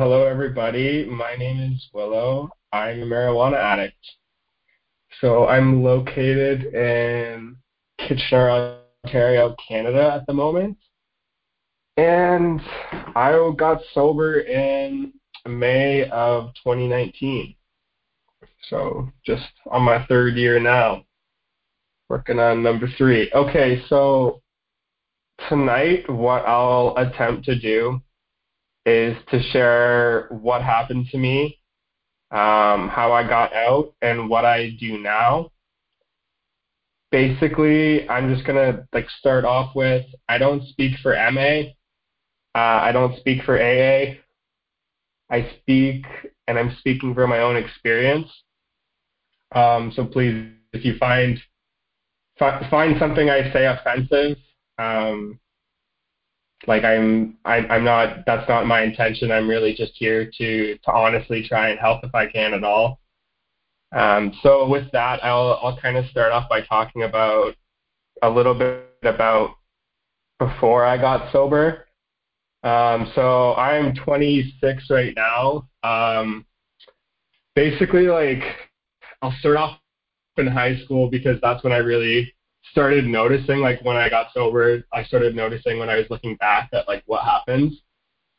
Hello, everybody. My name is Willow. I'm a marijuana addict. So I'm located in Kitchener, Ontario, Canada at the moment. And I got sober in May of 2019. So just on my third year now, working on number three. Okay, so tonight, what I'll attempt to do is to share what happened to me, um, how I got out, and what I do now. Basically, I'm just gonna like start off with I don't speak for MA. Uh, I don't speak for AA. I speak, and I'm speaking from my own experience. Um, so please, if you find find something I say offensive, um, like I'm I, I'm not that's not my intention. I'm really just here to to honestly try and help if I can at all. Um, so with that, I'll I'll kind of start off by talking about a little bit about before I got sober. Um, so I'm 26 right now. Um, basically, like I'll start off in high school because that's when I really started noticing like when I got sober, I started noticing when I was looking back at like what happened.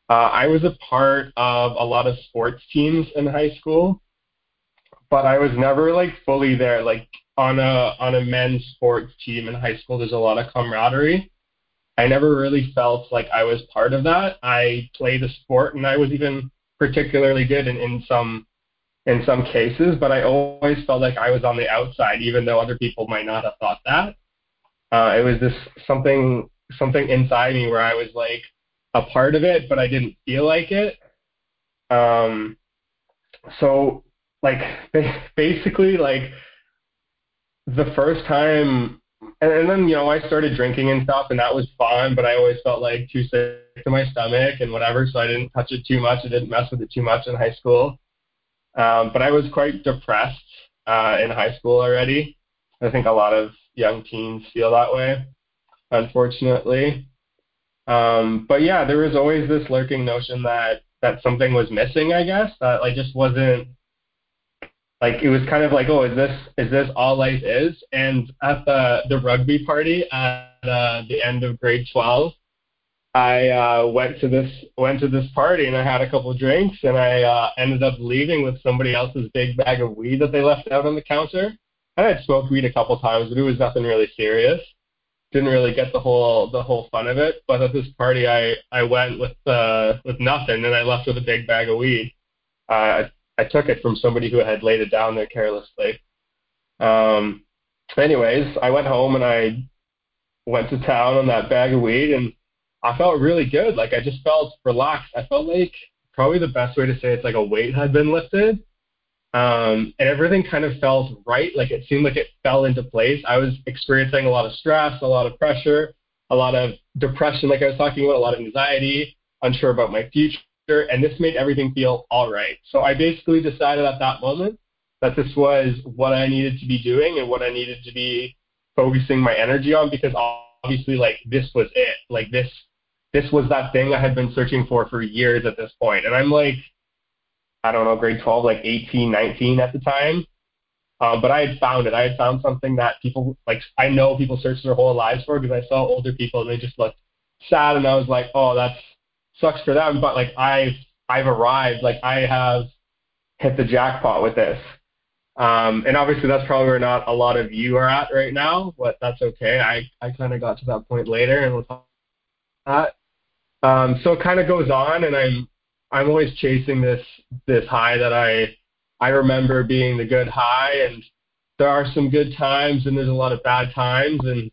Uh, I was a part of a lot of sports teams in high school, but I was never like fully there. Like on a on a men's sports team in high school, there's a lot of camaraderie. I never really felt like I was part of that. I played a sport and I was even particularly good in, in some in some cases, but I always felt like I was on the outside, even though other people might not have thought that. Uh, it was this something something inside me where I was like a part of it, but I didn't feel like it. Um, so like basically like the first time, and, and then you know I started drinking and stuff, and that was fun, but I always felt like too sick to my stomach and whatever, so I didn't touch it too much. I didn't mess with it too much in high school. Um, but I was quite depressed uh, in high school already. I think a lot of young teens feel that way, unfortunately. Um, but yeah, there was always this lurking notion that that something was missing. I guess that like just wasn't like it was kind of like, oh, is this is this all life is? And at the the rugby party at uh, the end of grade twelve, I uh, went to this went to this party and I had a couple of drinks and I uh, ended up leaving with somebody else's big bag of weed that they left out on the counter. I had smoked weed a couple times, but it was nothing really serious. Didn't really get the whole the whole fun of it. But at this party, I I went with uh, with nothing and I left with a big bag of weed. Uh, I, I took it from somebody who had laid it down there carelessly. Um, anyways, I went home and I went to town on that bag of weed and I felt really good. Like I just felt relaxed. I felt like probably the best way to say it's like a weight had been lifted. Um, and everything kind of felt right. Like it seemed like it fell into place. I was experiencing a lot of stress, a lot of pressure, a lot of depression, like I was talking about, a lot of anxiety, unsure about my future, and this made everything feel all right. So I basically decided at that moment that this was what I needed to be doing and what I needed to be focusing my energy on because obviously like this was it. Like this this was that thing I had been searching for for years at this. And I'm like, I don't know, grade 12, like 18, 19 at the time. Um, but I had found it. I had found something that people, like, I know people search their whole lives for because I saw older people and they just looked sad. And I was like, oh, that sucks for them. But, like, I've, I've arrived. Like, I have hit the jackpot with this. Um, and obviously that's probably where not a lot of you are at right now, but that's okay. I, I kind of got to that point later and we'll talk about that. Um, so it kind of goes on, and I'm I'm always chasing this this high that I I remember being the good high, and there are some good times, and there's a lot of bad times, and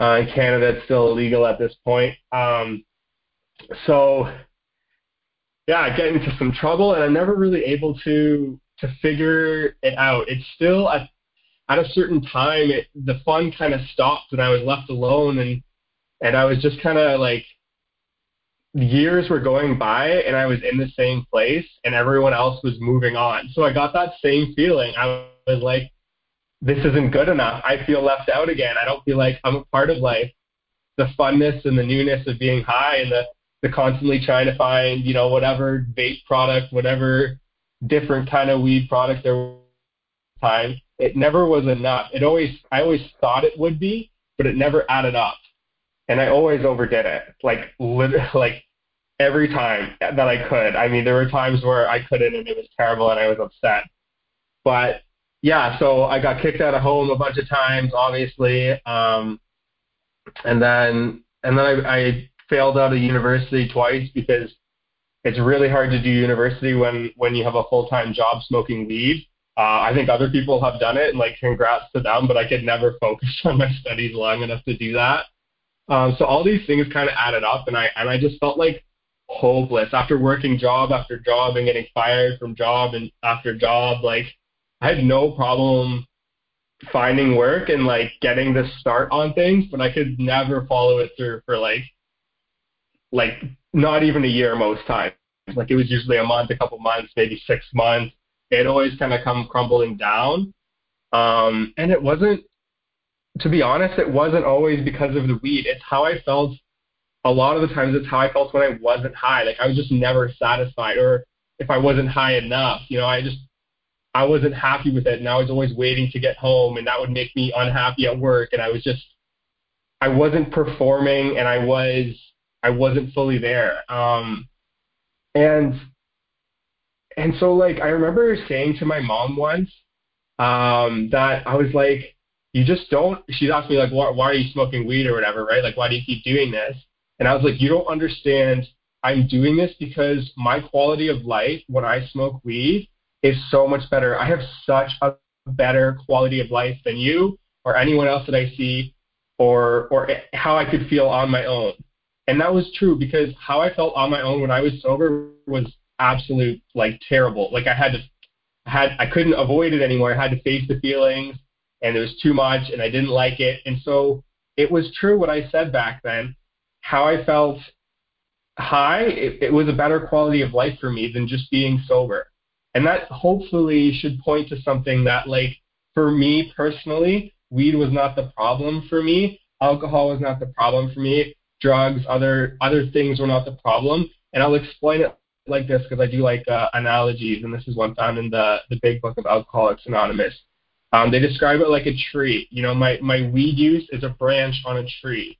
uh, in Canada it's still illegal at this point. Um, so yeah, I get into some trouble, and I'm never really able to to figure it out. It's still at at a certain time, it, the fun kind of stopped, and I was left alone, and and I was just kind of like years were going by and I was in the same place and everyone else was moving on. So I got that same feeling. I was like, this isn't good enough. I feel left out again. I don't feel like I'm a part of life. The funness and the newness of being high and the, the constantly trying to find, you know, whatever vape product, whatever different kind of weed product there was time. It never was enough. It always I always thought it would be, but it never added up. And I always overdid it. Like lit- like every time that I could. I mean, there were times where I couldn't and it was terrible and I was upset. But yeah, so I got kicked out of home a bunch of times, obviously. Um, and then and then I, I failed out of university twice because it's really hard to do university when when you have a full time job smoking weed. Uh, I think other people have done it, and like congrats to them. But I could never focus on my studies long enough to do that. Um, so all these things kind of added up, and I and I just felt like hopeless after working job after job and getting fired from job and after job. Like I had no problem finding work and like getting the start on things, but I could never follow it through for like like not even a year most times. Like it was usually a month, a couple months, maybe six months. It always kind of come crumbling down. Um, and it wasn't, to be honest, it wasn't always because of the weed. It's how I felt. A lot of the times, it's how I felt when I wasn't high. Like I was just never satisfied, or if I wasn't high enough, you know, I just I wasn't happy with it, and I was always waiting to get home, and that would make me unhappy at work, and I was just I wasn't performing, and I was I wasn't fully there. Um, and and so like I remember saying to my mom once um, that I was like, you just don't. She asked me like, why, why are you smoking weed or whatever, right? Like, why do you keep doing this? And I was like, you don't understand. I'm doing this because my quality of life when I smoke weed is so much better. I have such a better quality of life than you or anyone else that I see, or or how I could feel on my own. And that was true because how I felt on my own when I was sober was absolute like terrible. Like I had to had I couldn't avoid it anymore. I had to face the feelings and it was too much and I didn't like it. And so it was true what I said back then. How I felt high, it, it was a better quality of life for me than just being sober. And that hopefully should point to something that like for me personally, weed was not the problem for me. Alcohol was not the problem for me drugs, other other things were not the problem. And I'll explain it like this because I do like uh, analogies, and this is one found in the the Big Book of Alcoholics Anonymous. Um, they describe it like a tree. You know, my my weed use is a branch on a tree.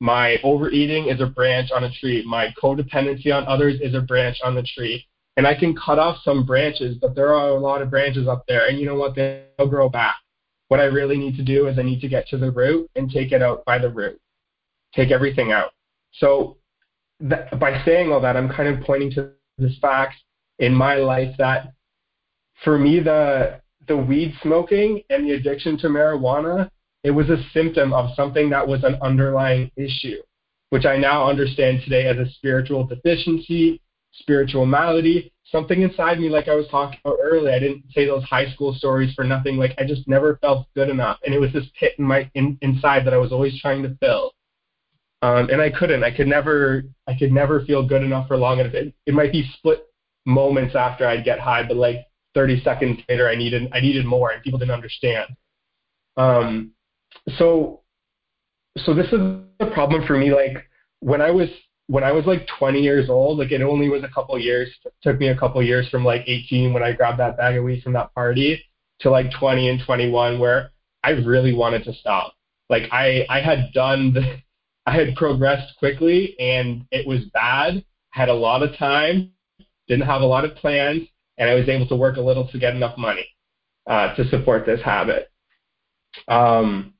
My overeating is a branch on a tree. My codependency on others is a branch on the tree. And I can cut off some branches, but there are a lot of branches up there. And you know what? They'll grow back. What I really need to do is I need to get to the root and take it out by the root take everything out. So that, by saying all that, I'm kind of pointing to this fact in my life that for me, the the weed smoking and the addiction to marijuana, it was a symptom of something that was an underlying issue, which I now understand today as a spiritual deficiency, spiritual malady, something inside me, like I was talking about earlier. I didn't say those high school stories for nothing. Like I just never felt good enough, and it was this pit in my in, inside that I was always trying to fill um, and I couldn't. I could never. I could never feel good enough for long enough. It, it might be split moments after I'd get high, but like 30 seconds later, I needed. I needed more, and people didn't understand. Um, so, so this is the problem for me. Like when I was when I was like 20 years old, like it only was a couple years. Took me a couple years from like 18 when I grabbed that bag of weed from that party to like 20 and 21 where I really wanted to stop. Like I I had done the I had progressed quickly and it was bad. Had a lot of time, didn't have a lot of plans, and I was able to work a little to get enough money uh, to support this habit. Um,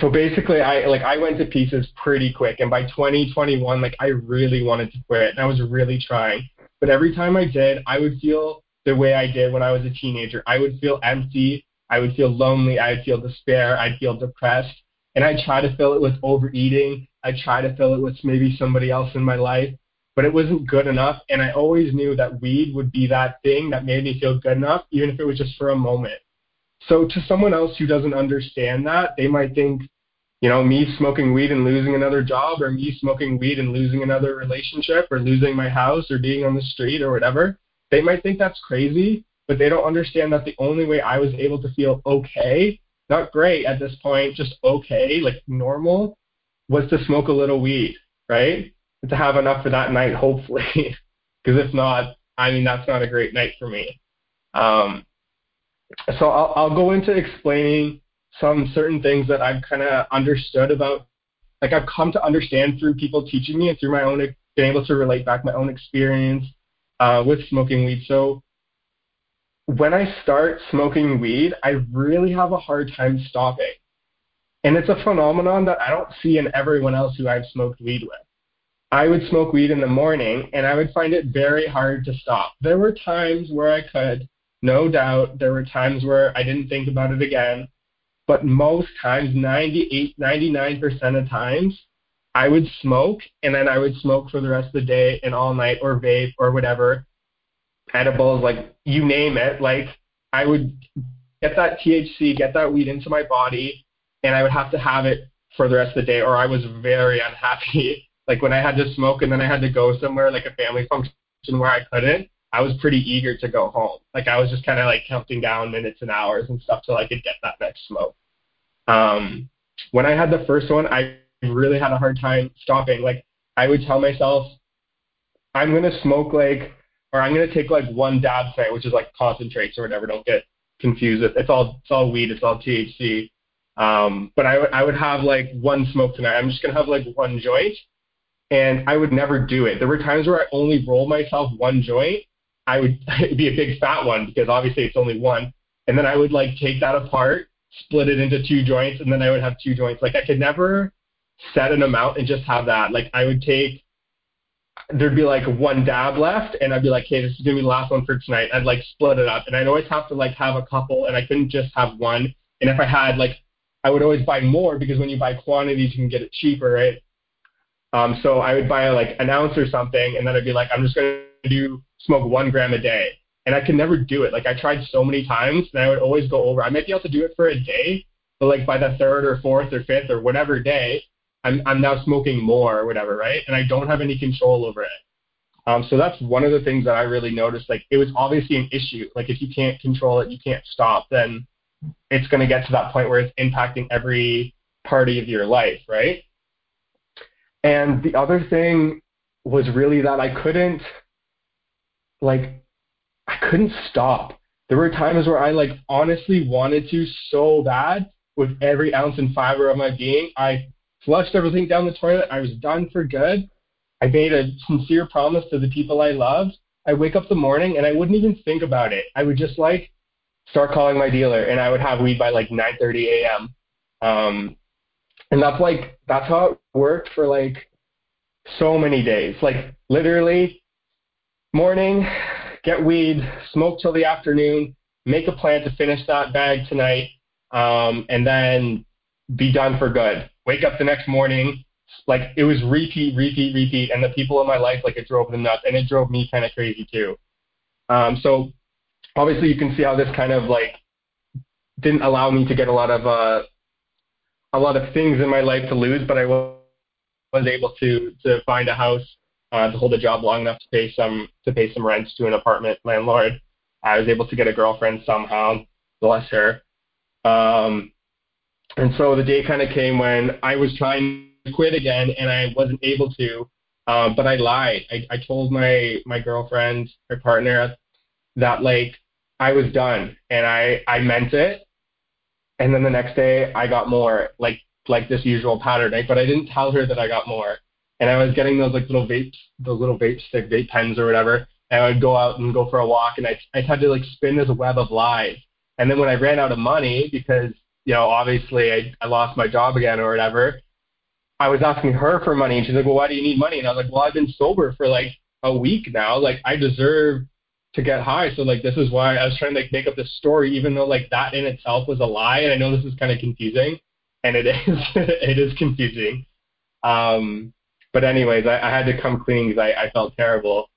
so basically, I like I went to pieces pretty quick, and by 2021, like I really wanted to quit, and I was really trying. But every time I did, I would feel the way I did when I was a teenager. I would feel empty. I would feel lonely. I'd feel despair. I'd feel depressed and I'd try to fill it with overeating. I'd try to fill it with maybe somebody else in my life, but it wasn't good enough. And I always knew that weed would be that thing that made me feel good enough, even if it was just for a moment. So to someone else who doesn't understand that, they might think, you know, me smoking weed and losing another job, or me smoking weed and losing another relationship, or losing my house, or being on the street, or whatever. They might think that's crazy, but they don't understand that the only way I was able to feel okay not great at this point, just okay, like normal, was to smoke a little weed, right? And to have enough for that night, hopefully. Because if not, I mean, that's not a great night for me. Um, so I'll, I'll go into explaining some certain things that I've kind of understood about, like I've come to understand through people teaching me and through my own, being able to relate back my own experience uh, with smoking weed. So when I start smoking weed, I really have a hard time stopping. And it's a phenomenon that I don't see in everyone else who I've smoked weed with. I would smoke weed in the morning and I would find it very hard to stop. There were times where I could, no doubt. There were times where I didn't think about it again. But most times, 98, 99% of times, I would smoke and then I would smoke for the rest of the day and all night or vape or whatever, edibles, like you name it. Like I would get that THC, get that weed into my body, and I would have to have it for the rest of the day or I was very unhappy. like when I had to smoke and then I had to go somewhere like a family function where I couldn't, I was pretty eager to go home. Like I was just kind of like counting down minutes and hours and stuff till I could get that next smoke. Um, when I had the first one, I really had a hard time stopping. Like I would tell myself, I'm gonna smoke like, or I'm gonna take like one dab tonight, which is like concentrates or whatever. Don't get confused. It's all it's all weed. It's all THC. Um, but I would I would have like one smoke tonight. I'm just gonna have like one joint, and I would never do it. There were times where I only roll myself one joint. I would it'd be a big fat one because obviously it's only one, and then I would like take that apart, split it into two joints, and then I would have two joints. Like I could never set an amount and just have that. Like I would take there'd be like one dab left and I'd be like, hey, this is gonna be the last one for tonight. I'd like split it up and I'd always have to like have a couple and I couldn't just have one. And if I had like I would always buy more because when you buy quantities you can get it cheaper, right? Um, so I would buy like an ounce or something and then I'd be like, I'm just gonna do smoke one gram a day. And I could never do it. Like I tried so many times and I would always go over. I might be able to do it for a day, but like by the third or fourth or fifth or whatever day, I'm I'm now smoking more or whatever, right? And I don't have any control over it. Um, so that's one of the things that I really noticed. Like it was obviously an issue. Like if you can't control it, you can't stop, then it's going to get to that point where it's impacting every party of your life, right? And the other thing was really that I couldn't, like, I couldn't stop. There were times where I like honestly wanted to so bad with every ounce and fiber of my being. I flushed everything down the toilet. I was done for good. I made a sincere promise to the people I loved. I wake up the morning and I wouldn't even think about it. I would just like start calling my dealer and I would have weed by like 9:30 a.m. Um, and that's like that's how it worked for like so many days. Like literally morning, get weed, smoke till the afternoon, make a plan to finish that bag tonight, um, and then be done for good wake up the next morning, like it was repeat, repeat, repeat, and the people in my life like it drove them nuts, and it drove me kind of crazy too. Um, so obviously you can see how this kind of like didn't allow me to get a lot of uh, a lot of things in my life to lose, but I was able to to find a house uh, to hold a job long enough to pay some to pay some rent to an apartment landlord. I was able to get a girlfriend somehow, bless her. Um, and so the day kind of came when I was trying to quit again and I wasn't able to. Um, but I lied. I, I told my my girlfriend, my partner, that like I was done and I I meant it. And then the next day I got more, like like this usual pattern. Right? But I didn't tell her that I got more. And I was getting those like little vape, those little vape stick vape pens or whatever. And I would go out and go for a walk, and I I had to like spin this web of lies. And then when I ran out of money because you know, obviously I, I lost my job again or whatever, I was asking her for money and she's like, well, why do you need money? And I was like, well, I've been sober for like a week now. Like I deserve to get high. So like, this is why I was trying to like make up this story, even though like that in itself was a lie. And I know this is kind of confusing and it is, it is confusing. Um, but anyways, I, I had to come clean because I, I felt terrible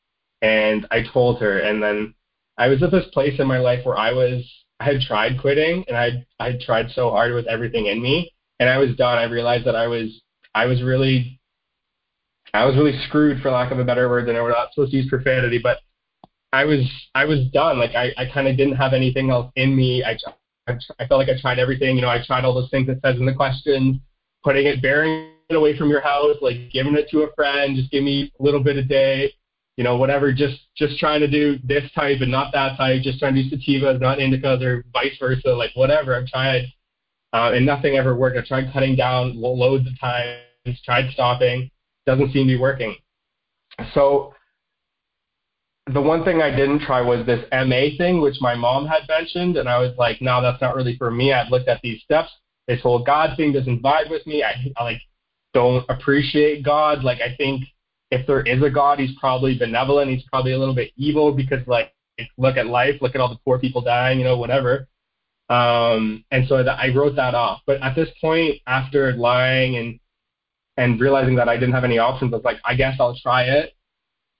and I told her and then I was at this place in my life where I was I had tried quitting and I I tried so hard with everything in me and I was done. I realized that I was I was really I was really screwed for lack of a better word than I we're not supposed to use profanity, but I was I was done. Like I, I kind of didn't have anything else in me. I, I I felt like I tried everything. You know, I tried all those things it says in the questions, putting it, bearing it away from your house, like giving it to a friend, just give me a little bit a day, you know, whatever, just just trying to do this type and not that type, just trying to do sativas, not indicas or vice versa, like whatever. I've tried uh, and nothing ever worked. I've tried cutting down loads of times, tried stopping, doesn't seem to be working. So the one thing I didn't try was this MA thing, which my mom had mentioned, and I was like, no, that's not really for me. I've looked at these steps. This whole God thing doesn't vibe with me. I, I like don't appreciate God. Like I think if there is a God, he's probably benevolent. He's probably a little bit evil because like look at life, look at all the poor people dying, you know, whatever. Um, and so I wrote that off. But at this point, after lying and and realizing that I didn't have any options, I was like, I guess I'll try it.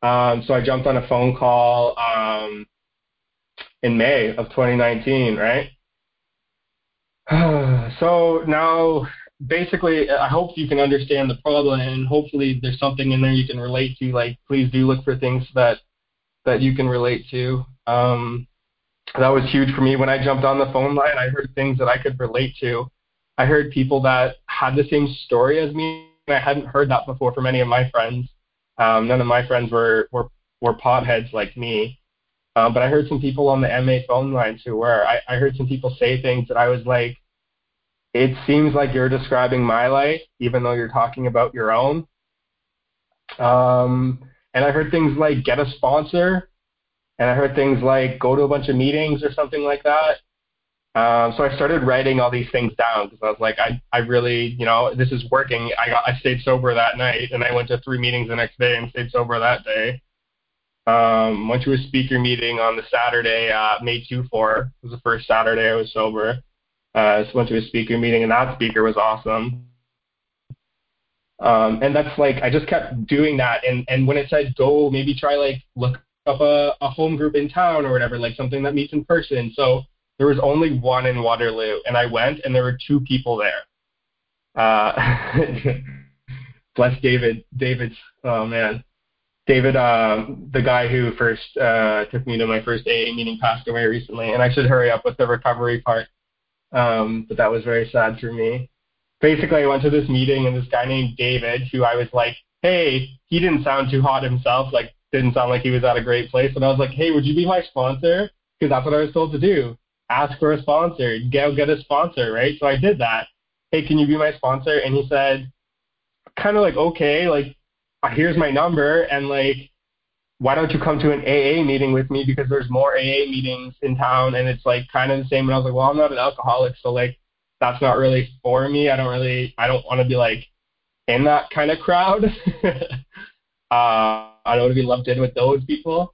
Um, so I jumped on a phone call um, in May of 2019, right? so now, basically, I hope you can understand the problem, and hopefully, there's something in there you can relate to. Like, please do look for things that that you can relate to. Um, that was huge for me when I jumped on the phone line. I heard things that I could relate to. I heard people that had the same story as me, and I hadn't heard that before from any of my friends. Um, none of my friends were were were potheads like me. Um, but I heard some people on the MA phone line who were. I, I heard some people say things that I was like, it seems like you're describing my life, even though you're talking about your own. Um, and I heard things like get a sponsor, and I heard things like go to a bunch of meetings or something like that. Um, so I started writing all these things down because I was like, I, I really, you know, this is working. I got, I stayed sober that night, and I went to three meetings the next day and stayed sober that day. Um, went to a speaker meeting on the Saturday, uh, May 2 4. It was the first Saturday I was sober. Uh, went to a speaker meeting, and that speaker was awesome. Um, and that's like I just kept doing that, and and when it said go, maybe try like look up a, a home group in town or whatever, like something that meets in person. So there was only one in Waterloo, and I went, and there were two people there. Uh, bless David. David's oh man, David, uh, the guy who first uh, took me to my first AA meeting, passed away recently, and I should hurry up with the recovery part. Um, but that was very sad for me. Basically, I went to this meeting, and this guy named David, who I was like, hey, he didn't sound too hot himself, like didn't sound like he was at a great place. And I was like, hey, would you be my sponsor? Because that's what I was told to do ask for a sponsor, go get a sponsor, right? So I did that. Hey, can you be my sponsor? And he said, kind of like, okay, like, here's my number, and like, why don't you come to an AA meeting with me because there's more AA meetings in town, and it's like kind of the same. And I was like, well, I'm not an alcoholic, so like, that's not really for me. I don't really, I don't want to be like in that kind of crowd. uh, I don't want to be lumped in with those people.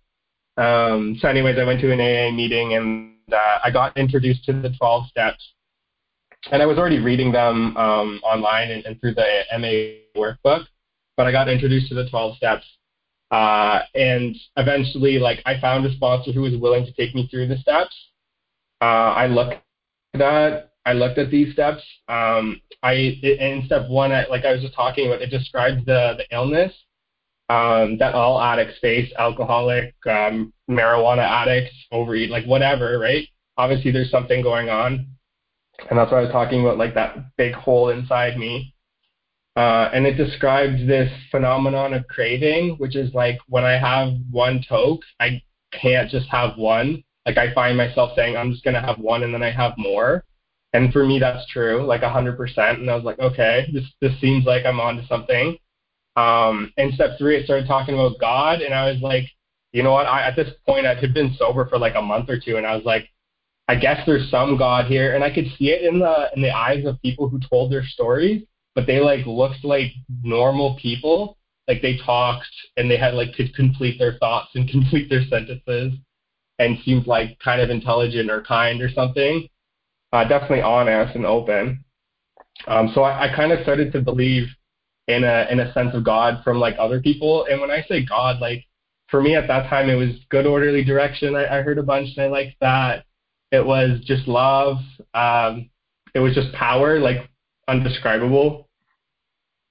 Um, so, anyways, I went to an AA meeting and uh, I got introduced to the 12 steps, and I was already reading them um, online and, and, through the MA workbook, but I got introduced to the 12 steps. Uh, and eventually, like, I found a sponsor who was willing to take me through the steps. Uh, I looked at I looked at these steps. Um, I in step one, I, like I was just talking about, it describes the the illness um, that all addicts face, alcoholic, um, marijuana addicts, overeat, like whatever, right? Obviously, there's something going on, and that's what I was talking about, like that big hole inside me. Uh, and it describes this phenomenon of craving, which is like when I have one toke, I can't just have one. Like I find myself saying, I'm just gonna have one, and then I have more. And for me, that's true, like 100%. And I was like, okay, this this seems like I'm onto something. Um, in step three, I started talking about God, and I was like, you know what? I, at this point, I had been sober for like a month or two, and I was like, I guess there's some God here, and I could see it in the in the eyes of people who told their stories, but they like looked like normal people, like they talked and they had like could complete their thoughts and complete their sentences, and seemed like kind of intelligent or kind or something. Uh, definitely honest and open. Um, so I, I kind of started to believe in a in a sense of God from like other people. And when I say God, like for me at that time it was good orderly direction. I, I heard a bunch and I liked that. It was just love. Um, it was just power, like undescribable.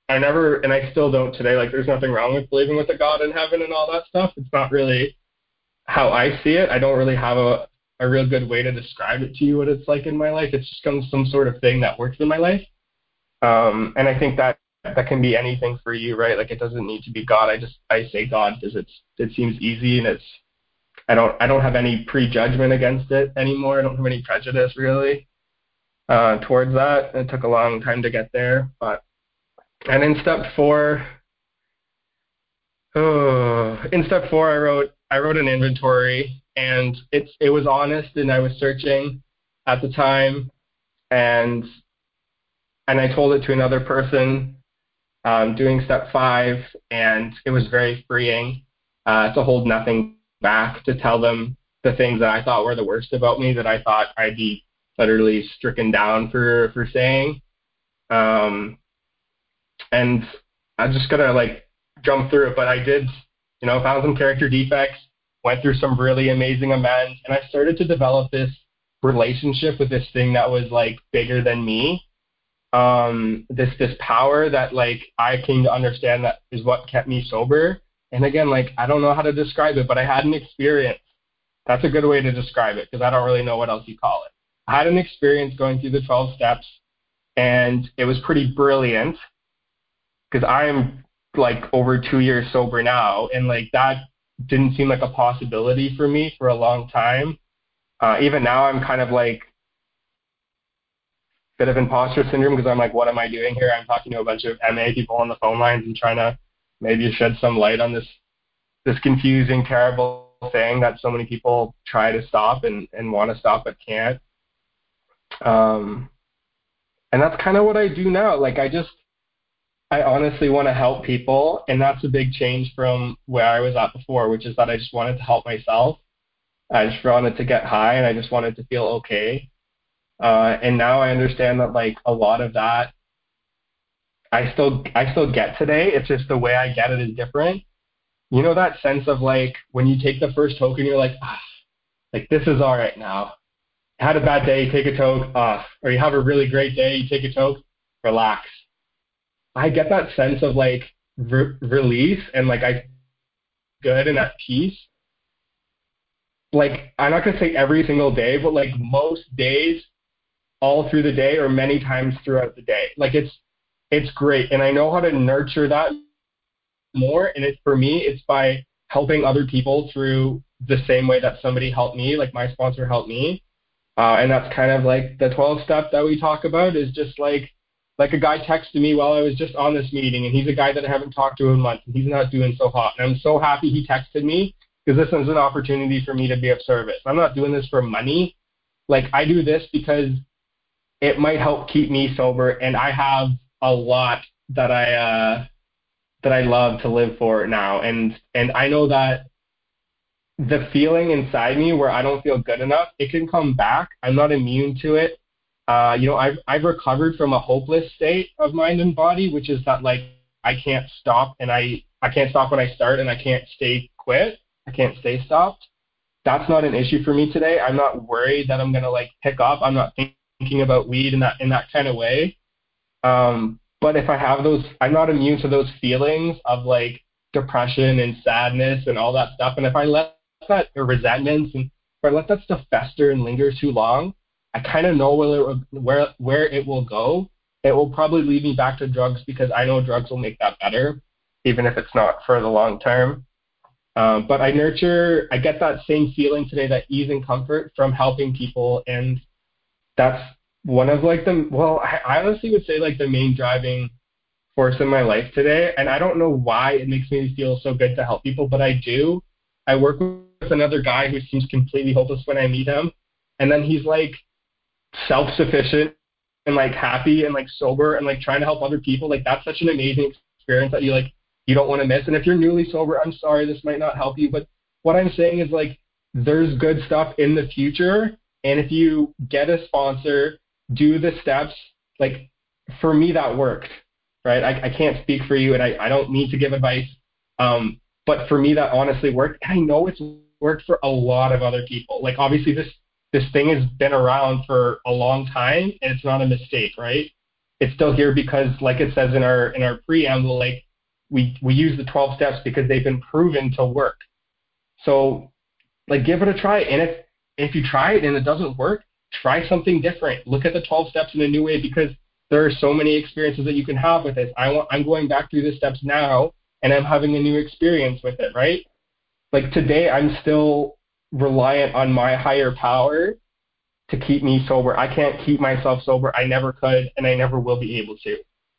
I never, and I still don't today. Like, there's nothing wrong with believing with a God in heaven and all that stuff. It's not really how I see it. I don't really have a a real good way to describe it to you what it's like in my life. It's just some some sort of thing that works in my life. Um, and I think that that can be anything for you, right? Like it doesn't need to be God. I just I say God because it's it seems easy and it's I don't I don't have any prejudgment against it anymore. I don't have any prejudice really uh, towards that. It took a long time to get there, but and in step four, oh, in step four I wrote I wrote an inventory and it's it was honest and I was searching at the time and and I told it to another person um, doing step five, and it was very freeing uh, to hold nothing back, to tell them the things that I thought were the worst about me, that I thought I'd be literally stricken down for for saying. Um, and I'm just gonna like jump through it, but I did, you know, found some character defects, went through some really amazing amends, and I started to develop this relationship with this thing that was like bigger than me um, this this power that like I came to understand that is what kept me sober. And again, like I don't know how to describe it, but I had an experience. That's a good way to describe it because I don't really know what else you call it. I had an experience going through the 12 steps, and it was pretty brilliant because I'm like over two years sober now, and like that didn't seem like a possibility for me for a long time. Uh, even now, I'm kind of like bit of imposter syndrome because I'm like, what am I doing here? I'm talking to a bunch of MA people on the phone lines and trying to maybe shed some light on this this confusing, terrible thing that so many people try to stop and, and want to stop but can't. Um, and that's kind of what I do now. Like I just I honestly want to help people, and that's a big change from where I was at before, which is that I just wanted to help myself. I just wanted to get high, and I just wanted to feel okay. Uh, and now I understand that like a lot of that I still I still get today. It's just the way I get it is different. You know that sense of like when you take the first token, you're like, ah, like this is all right now. Had a bad day, take a toke, ah, or you have a really great day, you take a toke, relax. I get that sense of like re- release and like I good and at peace. Like I'm not gonna say every single day, but like most days all through the day or many times throughout the day. Like it's it's great, and I know how to nurture that more. And it's for me, it's by helping other people through the same way that somebody helped me, like my sponsor helped me. Uh, and that's kind of like the 12 step that we talk about is just like like a guy texted me while I was just on this meeting, and he's a guy that I haven't talked to in months, and he's not doing so hot. And I'm so happy he texted me because this is an opportunity for me to be of service. I'm not doing this for money. Like I do this because it might help keep me sober. And I have a lot that I uh, that I love to live for now, and and I know that the feeling inside me where I don't feel good enough, it can come back. I'm not immune to it. Uh, you know, I've I've recovered from a hopeless state of mind and body, which is that like I can't stop and I I can't stop when I start and I can't stay quit. I can't stay stopped. That's not an issue for me today. I'm not worried that I'm gonna like pick up. I'm not thinking about weed in that in that kind of way. Um, but if I have those, I'm not immune to those feelings of like depression and sadness and all that stuff. And if I let that or resentments and if I let that stuff fester and linger too long, I kind of know where it, where where it will go. It will probably lead me back to drugs because I know drugs will make that better, even if it's not for the long term. Um, but I nurture, I get that same feeling today, that ease and comfort from helping people and that's one of like the well, I honestly would say like the main driving force in my life today. And I don't know why it makes me feel so good to help people, but I do. I work with another guy who seems completely hopeless when I meet him, and then he's like self-sufficient and like happy and like sober and like trying to help other people. Like that's such an amazing experience that you like you don't want to miss. And if you're newly sober, I'm sorry this might not help you, but what I'm saying is like there's good stuff in the future and if you get a sponsor, do the steps, like for me, that worked, right? I, I can't speak for you and I, I don't need to give advice. Um, but for me, that honestly worked. And I know it's worked for a lot of other people. Like obviously this, this thing has been around for a long time and it's not a mistake, right? It's still here because like it says in our, in our preamble, like we, we use the 12 steps because they've been proven to work. So like give it a try. And if, if you try it and it doesn't work, try something different. Look at the 12 steps in a new way because there are so many experiences that you can have with this. I want, I'm going back through the steps now, and I'm having a new experience with it, right? Like today, I'm still reliant on my higher power to keep me sober. I can't keep myself sober. I never could, and I never will be able to.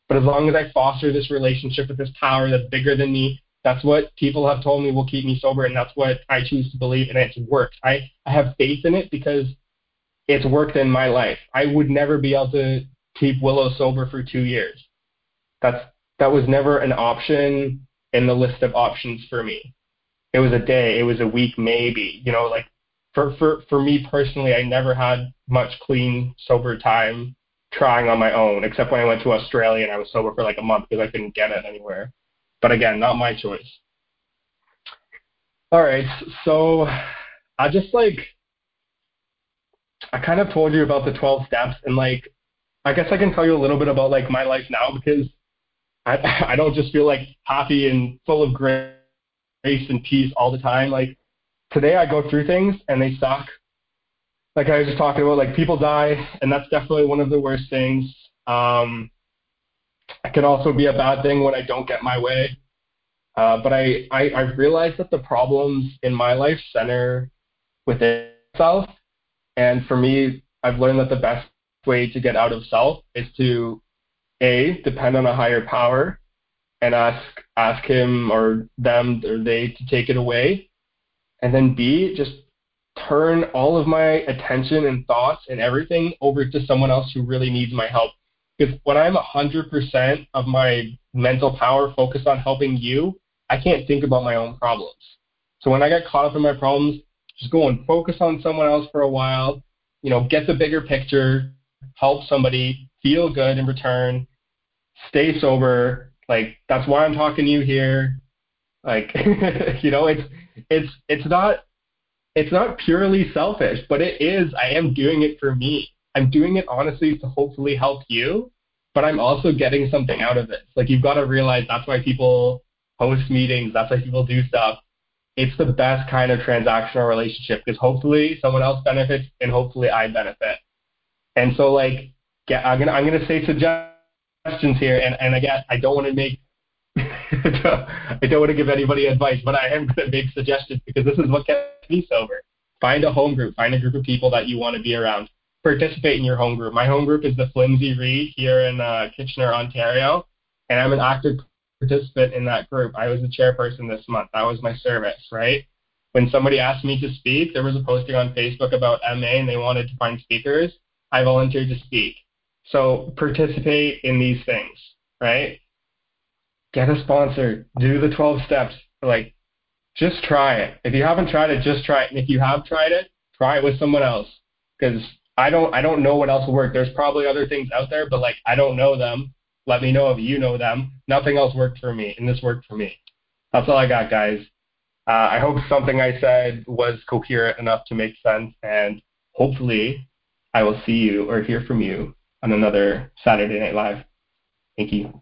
But as long as I foster this relationship with this power that's bigger than me, that's what people have told me will keep me sober, and that's what I choose to believe, and it's worked. I, I have faith in it because it's worked in my life. I would never be able to keep Willow sober for two years. That's that was never an option in the list of options for me. It was a day, it was a week, maybe. You know, like for for for me personally, I never had much clean sober time trying on my own, except when I went to Australia and I was sober for like a month because I couldn't get it anywhere. But again, not my choice. All right, so I just like I kind of told you about the 12 steps and like I guess I can tell you a little bit about like my life now because I I don't just feel like happy and full of grace and peace all the time. Like today I go through things and they suck. Like I was just talking about, like people die, and that's definitely one of the worst things. Um, it can also be a bad thing when I don't get my way. Uh, but I, I I realized that the problems in my life center within self, and for me, I've learned that the best way to get out of self is to a depend on a higher power and ask ask him or them or they to take it away and then b just turn all of my attention and thoughts and everything over to someone else who really needs my help because when i'm 100% of my mental power focused on helping you i can't think about my own problems so when i get caught up in my problems just go and focus on someone else for a while you know get the bigger picture help somebody feel good in return, stay sober. Like that's why I'm talking to you here. Like you know, it's it's it's not it's not purely selfish, but it is. I am doing it for me. I'm doing it honestly to hopefully help you, but I'm also getting something out of it. Like you've got to realize that's why people host meetings. That's why people do stuff. It's the best kind of transactional relationship because hopefully someone else benefits and hopefully I benefit. And so like, yeah, I'm gonna I'm gonna say suggestions here, and and again, I don't want to make I don't want to give anybody advice, but I am going to make suggestions because this is what gets me sober. Find a home group. Find a group of people that you want to be around. Participate in your home group. My home group is the Flimsy Reed here in uh, Kitchener, Ontario, and I'm an active participant in that group. I was the chairperson this month. That was my service, right? When somebody asked me to speak, there was a posting on Facebook about MA and they wanted to find speakers. I volunteered to speak. So participate in these things, right? Get a sponsor. Do the 12 steps. Like, just try it. If you haven't tried it, just try it. And if you have tried it, try it with someone else. Because I don't, I don't know what else will work. There's probably other things out there, but like I don't know them. Let me know if you know them. Nothing else worked for me, and this worked for me. That's all I got, guys. Uh, I hope something I said was coherent enough to make sense, and hopefully I will see you or hear from you on another Saturday Night Live. Thank you.